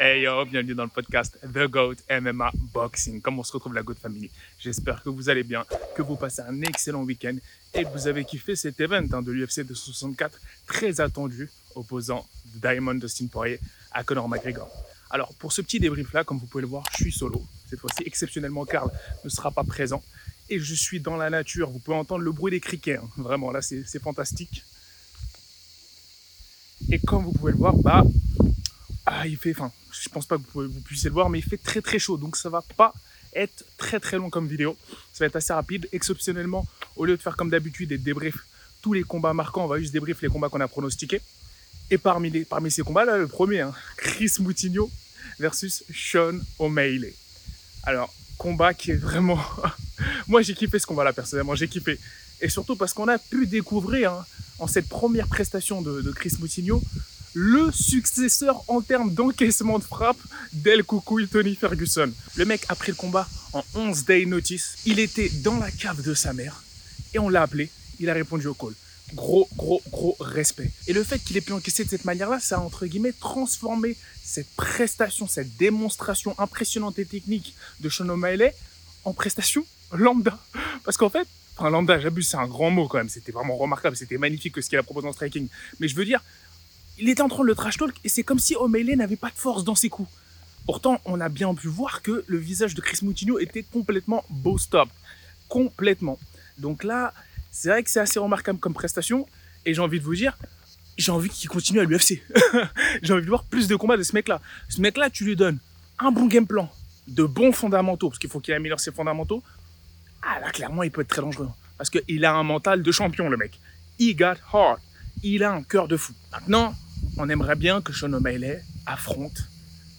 Hey yo, bienvenue dans le podcast The Goat MMA Boxing. Comment on se retrouve la Goat Family J'espère que vous allez bien, que vous passez un excellent week-end et que vous avez kiffé cet event hein, de l'UFC 264 très attendu opposant Diamond Dustin Poirier à Conor McGregor. Alors pour ce petit débrief là, comme vous pouvez le voir, je suis solo. Cette fois-ci, exceptionnellement, Karl ne sera pas présent et je suis dans la nature. Vous pouvez entendre le bruit des criquets. hein. Vraiment, là, c'est fantastique. Et comme vous pouvez le voir, bah, ah, il fait, enfin, je pense pas que vous, puissiez le voir, mais il fait très très chaud. Donc ça va pas être très très long comme vidéo. Ça va être assez rapide. Exceptionnellement, au lieu de faire comme d'habitude et de débrief tous les combats marquants, on va juste débrief les combats qu'on a pronostiqués. Et parmi, les, parmi ces combats, là, le premier, hein, Chris Moutinho versus Sean O'Malley. Alors, combat qui est vraiment... Moi, j'ai kiffé ce combat-là, personnellement, j'ai kiffé. Et surtout parce qu'on a pu découvrir, hein, en cette première prestation de, de Chris Moutinho, le successeur en termes d'encaissement de frappe d'El Coucouille Tony Ferguson. Le mec a pris le combat en 11 day notice. Il était dans la cave de sa mère et on l'a appelé. Il a répondu au call. Gros, gros, gros respect. Et le fait qu'il ait pu encaisser de cette manière-là, ça a entre guillemets transformé cette prestation, cette démonstration impressionnante et technique de Sean O'Malley en prestation lambda. Parce qu'en fait, enfin lambda, j'abuse, c'est un grand mot quand même. C'était vraiment remarquable, c'était magnifique ce qu'il a proposé en striking. Mais je veux dire, il était en train de le trash talk et c'est comme si O'Malley n'avait pas de force dans ses coups. Pourtant, on a bien pu voir que le visage de Chris Moutinho était complètement beau stop. Complètement. Donc là, c'est vrai que c'est assez remarquable comme prestation et j'ai envie de vous dire, j'ai envie qu'il continue à l'UFC. j'ai envie de voir plus de combats de ce mec-là. Ce mec-là, tu lui donnes un bon game plan, de bons fondamentaux, parce qu'il faut qu'il améliore ses fondamentaux. Ah là, clairement, il peut être très dangereux. Parce qu'il a un mental de champion, le mec. He got heart. Il a un cœur de fou. Maintenant, on aimerait bien que Sean O'Malley affronte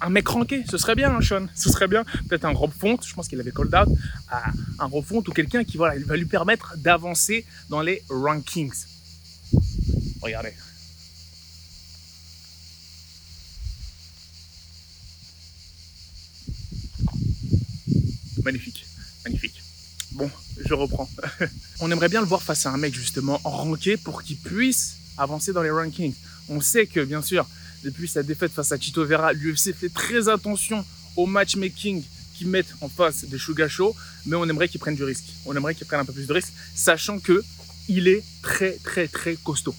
un mec ranké. Ce serait bien, hein, Sean. Ce serait bien. Peut-être un Rob Font, je pense qu'il avait called out. à un Rob Font ou quelqu'un qui voilà, il va lui permettre d'avancer dans les rankings. Regardez. Magnifique, magnifique. Bon, je reprends. On aimerait bien le voir face à un mec justement en ranké pour qu'il puisse avancer dans les rankings. On sait que bien sûr, depuis sa défaite face à Chito Vera, l'UFC fait très attention au matchmaking qu'ils mettent en face des Sugar Show, mais on aimerait qu'ils prennent du risque. On aimerait qu'ils prennent un peu plus de risque, sachant que il est très très très costaud.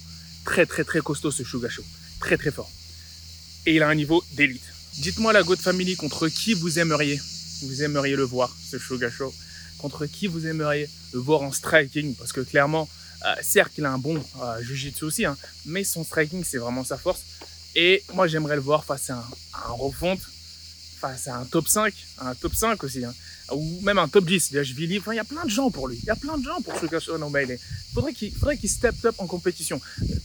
Très très très costaud ce Sugar Show. Très très fort. Et il a un niveau d'élite. Dites-moi la Goat Family contre qui vous aimeriez vous aimeriez le voir, ce Sugar Show? Contre qui vous aimeriez le voir en striking? Parce que clairement, euh, certes, il a un bon euh, jiu-jitsu aussi, hein, mais son striking, c'est vraiment sa force. Et moi, j'aimerais le voir face à un, à refonte, face à un top 5, un top 5 aussi, hein, ou même un top 10. Dashvili, enfin, il y a plein de gens pour lui. Il y a plein de gens pour Sugar Show O'Malley. Faudrait qu'il faudrait qu'il step up en compétition.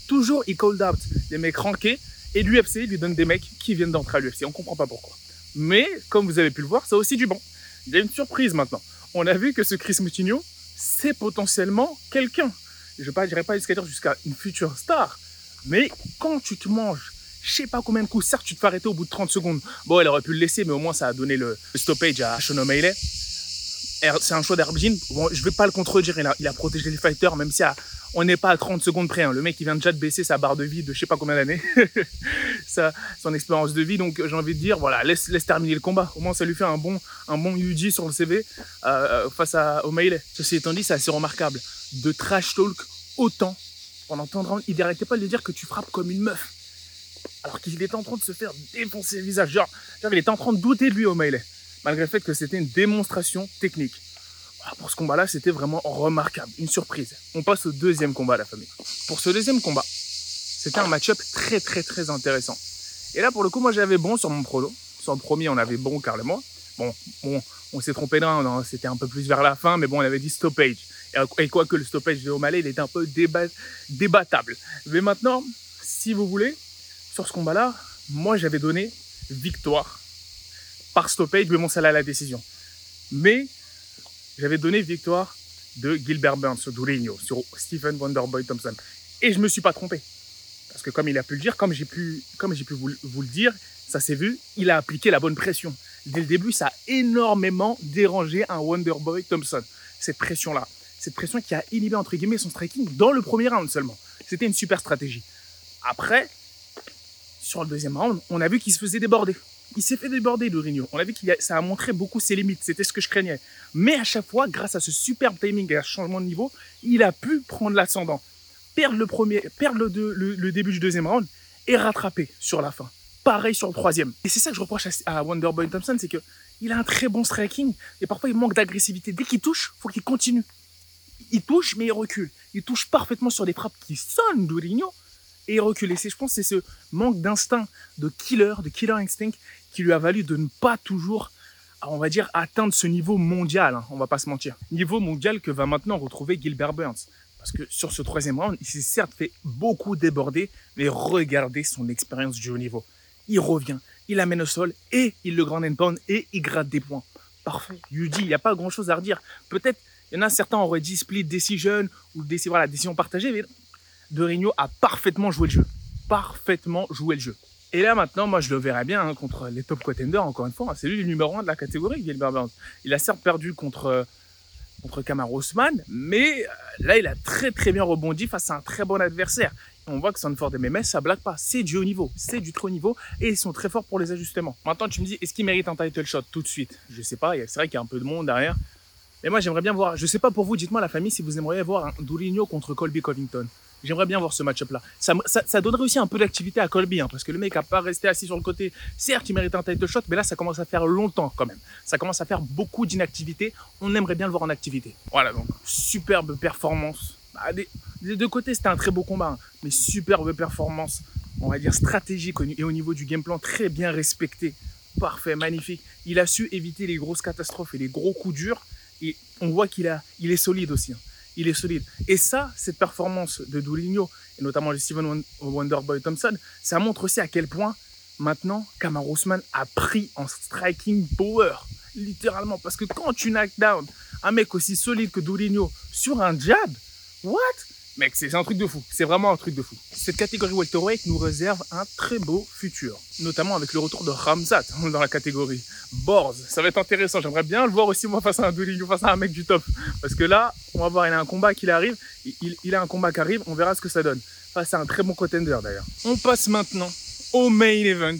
Toujours, il called out des mecs rankés, et l'UFC lui donne des mecs qui viennent d'entrer à l'UFC. On comprend pas pourquoi. Mais, comme vous avez pu le voir, ça aussi du bon. Il y a une surprise maintenant. On a vu que ce Chris Moutinho, c'est potentiellement quelqu'un. Je ne dirais pas jusqu'à dire jusqu'à une future star. Mais quand tu te manges, je sais pas combien de coups, certes, tu te fais arrêter au bout de 30 secondes. Bon, elle aurait pu le laisser, mais au moins, ça a donné le stoppage à Sean. C'est un choix d'Herbjin. Bon, je vais pas le contredire. Il a, protégé les fighters, même si on n'est pas à 30 secondes près. hein. Le mec, il vient déjà de baisser sa barre de vie de je sais pas combien d'années. son expérience de vie. Donc, j'ai envie de dire, voilà, laisse, terminer le combat. Au moins, ça lui fait un bon, un bon UG sur le CV euh, face à O'Malley. Ceci étant dit, c'est assez remarquable. De trash talk autant pendant tant. Il n'arrêtait pas de lui dire que tu frappes comme une meuf. Alors qu'il était en train de se faire défoncer le visage. Genre, genre, il était en train de douter de lui, O'Malley. Malgré le fait que c'était une démonstration technique. Voilà, pour ce combat-là, c'était vraiment remarquable. Une surprise. On passe au deuxième combat, la famille. Pour ce deuxième combat, c'était un match-up très, très, très intéressant. Et là, pour le coup, moi, j'avais bon sur mon prolo. Sur le premier, on avait bon, moi. Bon, bon on s'est trompé non, c'était un peu plus vers la fin, mais bon, on avait dit stoppage. Et, et quoique le stoppage de O'Malley, il était un peu débat, débattable. Mais maintenant, si vous voulez, sur ce combat-là, moi, j'avais donné victoire par stoppage, bon, ça là, la décision. Mais j'avais donné victoire de Gilbert Burns sur Durinho, sur Stephen Wonderboy Thompson. Et je me suis pas trompé. Parce que comme il a pu le dire, comme j'ai pu, pu vous, vous le dire, ça s'est vu, il a appliqué la bonne pression. Dès le début, ça a énormément dérangé un Wonderboy Thompson. Cette pression-là. Cette pression qui a inhibé, entre guillemets, son striking dans le premier round seulement. C'était une super stratégie. Après, sur le deuxième round, on a vu qu'il se faisait déborder. Il s'est fait déborder Durinho. On a vu que ça a montré beaucoup ses limites. C'était ce que je craignais. Mais à chaque fois, grâce à ce superbe timing et à ce changement de niveau, il a pu prendre l'ascendant. Perdre le premier, perdre le, début du deuxième round et rattraper sur la fin. Pareil sur le troisième. Et c'est ça que je reproche à, Wonderboy Thompson, c'est que il a un très bon striking et parfois il manque d'agressivité. Dès qu'il touche, faut qu'il continue. Il touche, mais il recule. Il touche parfaitement sur des frappes qui sonnent Durinho et reculer. Je pense, c'est ce manque d'instinct, de killer, de killer instinct qui lui a valu de ne pas toujours, on va dire, atteindre ce niveau mondial. Hein, on va pas se mentir. Niveau mondial que va maintenant retrouver Gilbert Burns. Parce que sur ce troisième round, il s'est certes fait beaucoup déborder, mais regardez son expérience du haut niveau. Il revient, il amène au sol et il le grand pound et il gratte des points. Parfait. Yuji, il n'y a pas grand chose à redire. Peut-être, il y en a certains auraient dit split decision ou décision, décision partagée, mais de Rigno a parfaitement joué le jeu. Parfaitement joué le jeu. Et là maintenant, moi je le verrais bien hein, contre les top contenders, encore une fois. Hein. c'est lui le numéro 1 de la catégorie, Gilbert Burns. Il a certes perdu contre, euh, contre Osman, mais euh, là il a très très bien rebondi face à un très bon adversaire. On voit que Sanford et Memes, ça blague pas. C'est du haut niveau, c'est du trop niveau et ils sont très forts pour les ajustements. Maintenant, tu me dis, est-ce qu'il mérite un title shot tout de suite? Je sais pas, c'est vrai qu'il y a un peu de monde derrière. Mais moi j'aimerais bien voir, je sais pas pour vous, dites-moi la famille si vous aimeriez voir un Dourinho contre Colby Covington. J'aimerais bien voir ce match-up-là. Ça, ça, donnerait aussi un peu d'activité à Colby, hein, parce que le mec a pas resté assis sur le côté. Certes, il mérite un title shot, mais là, ça commence à faire longtemps quand même. Ça commence à faire beaucoup d'inactivité. On aimerait bien le voir en activité. Voilà, donc superbe performance. Bah, des, deux côtés, c'était un très beau combat, hein, mais superbe performance, on va dire stratégique et au niveau du game plan très bien respecté. Parfait, magnifique. Il a su éviter les grosses catastrophes et les gros coups durs. Et on voit qu'il a, il est solide aussi. Hein il est solide. Et ça, cette performance de Douligno, et notamment de Steven Wonderboy Thompson, ça montre aussi à quel point maintenant Kamar Ousmane a pris en striking power, littéralement. Parce que quand tu knock down un mec aussi solide que Douligno sur un jab, what? Mec, c'est un truc de fou. C'est vraiment un truc de fou. Cette catégorie welterweight nous réserve un très beau futur, notamment avec le retour de Ramzat dans la catégorie. Borz, ça va être intéressant. J'aimerais bien le voir aussi moi face à un ou face à un mec du top, parce que là, on va voir, il a un combat qui arrive, il, a un combat qui arrive, on verra ce que ça donne. Face à un très bon contender d'ailleurs. On passe maintenant au main event.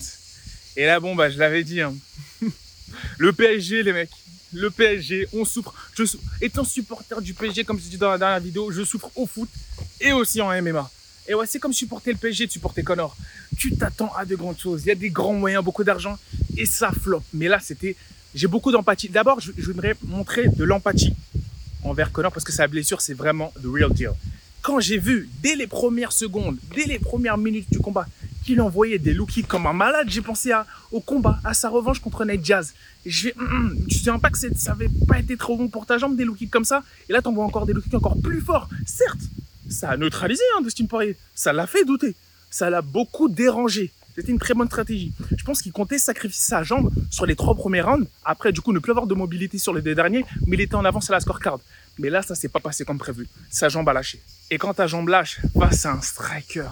Et là, bon, bah, je l'avais dit, hein. le PSG, les mecs le PSG, on souffre. Je Étant supporter du PSG, comme je dis dans la dernière vidéo, je souffre au foot et aussi en MMA. Et ouais, c'est comme supporter le PSG supporter Connor. Tu t'attends à de grandes choses. Il y a des grands moyens, beaucoup d'argent et ça flop. Mais là, c'était. J'ai beaucoup d'empathie. D'abord, je, voudrais montrer de l'empathie envers Connor parce que sa blessure, c'est vraiment the real deal. Quand j'ai vu, dès les premières secondes, dès les premières minutes du combat, qu'il envoyait des low kicks comme un malade, j'ai pensé au combat, à sa revanche contre Nate Jazz. Et je vais, hum, hum, tu sais pas que ça avait pas été trop bon pour ta jambe, des low kicks comme ça? Et là, t'envoies encore des low kicks encore plus forts. Certes, ça a neutralisé hein, Dustin Poirier. Ça l'a fait douter. Ça l'a beaucoup dérangé. C'était une très bonne stratégie. Je pense qu'il comptait sacrifier sa jambe sur les trois premiers rounds. Après, du coup, ne plus avoir de mobilité sur les deux derniers, mais il était en avance à la scorecard. Mais là, ça s'est pas passé comme prévu. Sa jambe a lâché. Et quand ta jambe lâche face à un striker,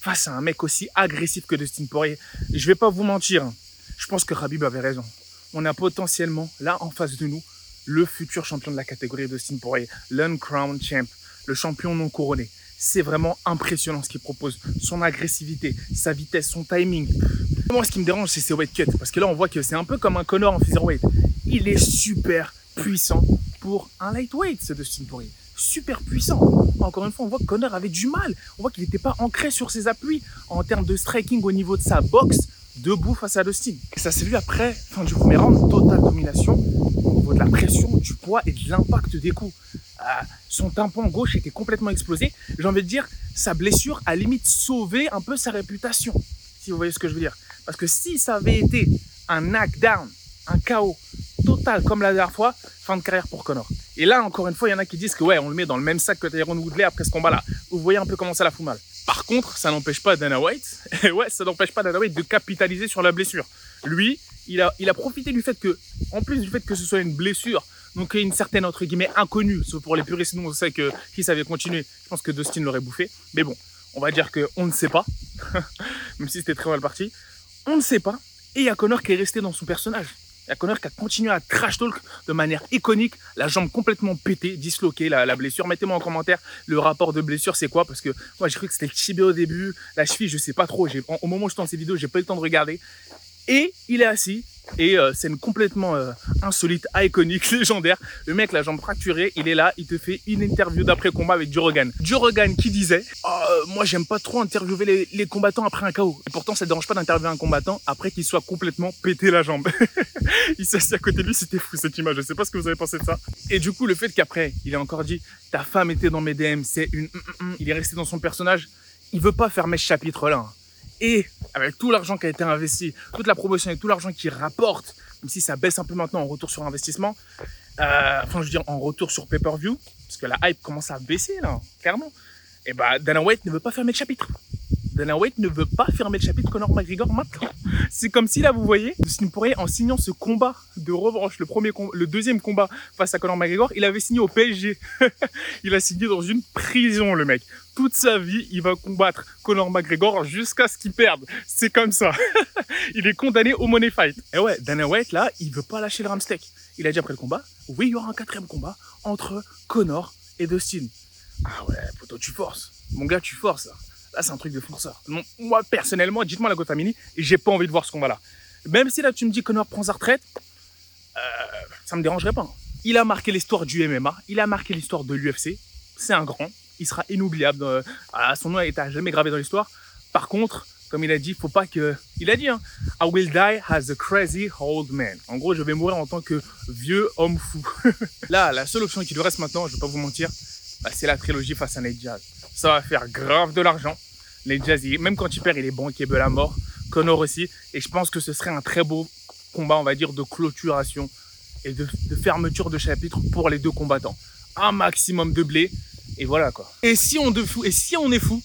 face à un mec aussi agressif que Dustin Poirier, je vais pas vous mentir. Hein. Je pense que Rabib avait raison. On a potentiellement, là, en face de nous, le futur champion de la catégorie Dustin Poirier, l'Uncrowned Champ le champion non couronné. C'est vraiment impressionnant ce qu'il propose. Son agressivité, sa vitesse, son timing. Moi, ce qui me dérange, c'est ses weight cuts. Parce que là, on voit que c'est un peu comme un Connor en featherweight. Il est super puissant pour un lightweight, ce Dustin Poirier. Super puissant. Encore une fois, on voit que Connor avait du mal. On voit qu'il n'était pas ancré sur ses appuis en termes de striking au niveau de sa boxe debout face à Dustin. Et ça s'est vu après, fin du premier round, totale domination au niveau de la pression, du poids et de l'impact des coups. Euh, son tympan gauche était complètement explosé. J'ai envie de dire, sa blessure a limite sauvé un peu sa réputation, si vous voyez ce que je veux dire. Parce que si ça avait été un knockdown, un chaos total comme la dernière fois, fin de carrière pour Connor. Et là, encore une fois, il y en a qui disent que ouais, on le met dans le même sac que Tyrone Woodley après ce combat-là. Vous voyez un peu comment ça la fout mal. Par contre, ça n'empêche pas Dana White, ouais, ça n'empêche pas Dana White de capitaliser sur la blessure. Lui, il a, il a profité du fait que, en plus du fait que ce soit une blessure donc une certaine entre guillemets inconnue. Sauf pour les puristes, nous on sait que si ça avait continué, je pense que Dustin l'aurait bouffé. Mais bon, on va dire qu'on ne sait pas, même si c'était très mal parti. On ne sait pas. Et il y a Connor qui est resté dans son personnage. Il y a Connor qui a continué à trash talk de manière iconique, la jambe complètement pétée, disloquée, la, blessure. Mettez-moi en commentaire le rapport de blessure, c'est quoi? Parce que moi j'ai cru que c'était le tibia au début, la cheville, je sais pas trop. Au moment où je tourne ces vidéos, j'ai pas eu le temps de regarder. Et il est assis et euh, scène complètement euh, insolite, iconique, légendaire. Le mec, la jambe fracturée, il est là, il te fait une interview d'après combat avec Joe Rogan. Joe Rogan qui disait oh, Moi, j'aime pas trop interviewer les, combattants après un KO. Et pourtant, ça dérange pas d'interviewer un combattant après qu'il soit complètement pété la jambe. il s'est assis à côté de lui, c'était fou cette image. Je sais pas ce que vous avez pensé de ça. Et du coup, le fait qu'après, il a encore dit Ta femme était dans mes DM, c'est une. Il est resté dans son personnage. Il veut pas fermer ce chapitre-là. Et avec tout l'argent qui a été investi, toute la promotion et tout l'argent qui rapporte, même si ça baisse un peu maintenant en retour sur investissement, euh, enfin je veux dire en retour sur pay-per-view, parce que la hype commence à baisser là, clairement, et bah Dana White ne veut pas fermer le chapitre. Dana White ne veut pas fermer le chapitre Conor McGregor maintenant. C'est comme si là, vous voyez, vous pourriez, en signant ce combat de revanche, le premier, le deuxième combat face à Conor McGregor, il avait signé au PSG. il a signé dans une prison, le mec. Toute sa vie, il va combattre Conor McGregor jusqu'à ce qu'il perde. C'est comme ça. il est condamné au money fight. Et ouais, Dana White, là, il veut pas lâcher le ramsteak. Il a dit après le combat, oui, il y aura un quatrième combat entre Conor et Dustin. Ah ouais, plutôt tu forces. Mon gars, tu forces. Là. C'est un truc de forceur. moi, personnellement, dites-moi la Family, et j'ai pas envie de voir ce qu'on va là. Même si là, tu me dis Connor prend sa retraite, euh, ça me dérangerait pas. Il a marqué l'histoire du MMA, il a marqué l'histoire de l'UFC. C'est un grand, il sera inoubliable. Euh, son nom n'est jamais gravé dans l'histoire. Par contre, comme il a dit, faut pas que. Il a dit, hein, I will die as a crazy old man. En gros, je vais mourir en tant que vieux homme fou. Là, la seule option qui lui reste maintenant, je vais pas vous mentir, bah, c'est la trilogie face à Nate Diaz ça va faire grave de l'argent. Les Jazzy, même quand il perd, il est est la mort. Connor aussi. Et je pense que ce serait un très beau combat, on va dire, de clôturation et de, fermeture de chapitre pour les deux combattants. Un maximum de blé. Et voilà quoi. Et si on de fou, et si on est fou,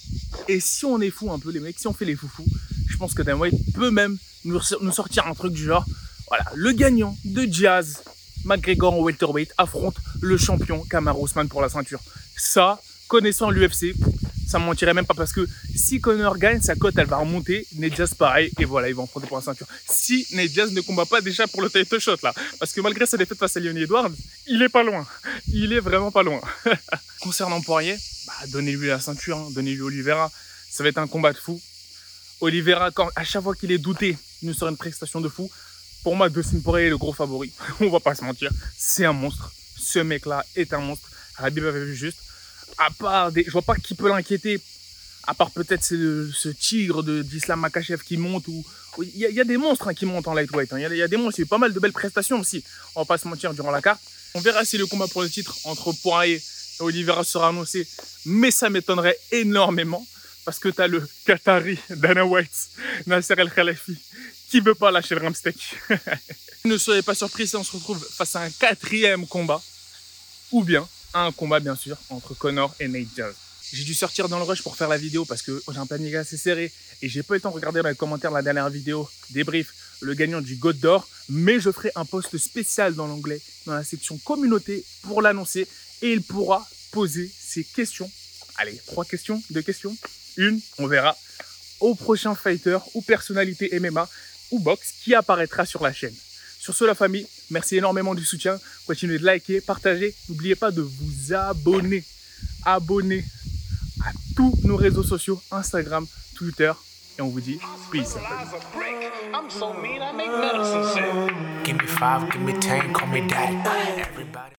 et si on est fou un peu les mecs, si on fait les foufous, je pense que White peut même nous, sortir un truc du genre, voilà, le gagnant de Jazz, McGregor en welterweight affronte le champion Kamar Ousmane pour la ceinture. Ça, connaissant l'UFC, ça me mentirait même pas parce que si Connor gagne, sa cote elle va remonter. Ned pareil et voilà, il va affronter pour la ceinture. Si Ned ne combat pas déjà pour le title shot là, parce que malgré sa défaite face à Leon Edwards, il est pas loin. Il est vraiment pas loin. Concernant Poirier, bah, donnez-lui la ceinture, hein. donnez-lui Oliveira. Ça va être un combat de fou. Oliveira, quand, à chaque fois qu'il est douté, il nous sera une prestation de fou. Pour moi, Dustin Poirier est le gros favori. On va pas se mentir. C'est un monstre. Ce mec-là est un monstre. Rabib avait vu juste à part des, je vois pas qui peut l'inquiéter, à part peut-être ce, ce, tigre d'Islam Makachev qui monte ou il y, a des monstres hein, qui montent en lightweight. Hein. Il y, a des monstres, il y a pas mal de belles prestations aussi. On va pas se mentir durant la carte. On verra si le combat pour le titre entre Poirier et Oliveira sera annoncé, mais ça m'étonnerait énormément parce que tu as le Qatari Dana White, Nasser El Khalafi, qui veut pas lâcher le ramsteak. ne soyez pas surpris si on se retrouve face à un quatrième combat, ou bien un combat bien sûr entre Connor et Nate. J'ai dû sortir dans le rush pour faire la vidéo parce que j'ai un planning assez serré et j'ai pas eu le temps de regarder dans les commentaires de la dernière vidéo débrief le gagnant du God d'or, mais je ferai un post spécial dans l'anglais dans la section communauté pour l'annoncer et il pourra poser ses questions. Allez, trois questions, deux questions, une, on verra au prochain fighter ou personnalité MMA ou box qui apparaîtra sur la chaîne. Sur ce, la famille, merci énormément du soutien. Continuez de liker, partager. N'oubliez pas de vous abonner. Abonner à tous nos réseaux sociaux, Instagram, Twitter. Et on vous dit peace. Give me five, give me ten, me.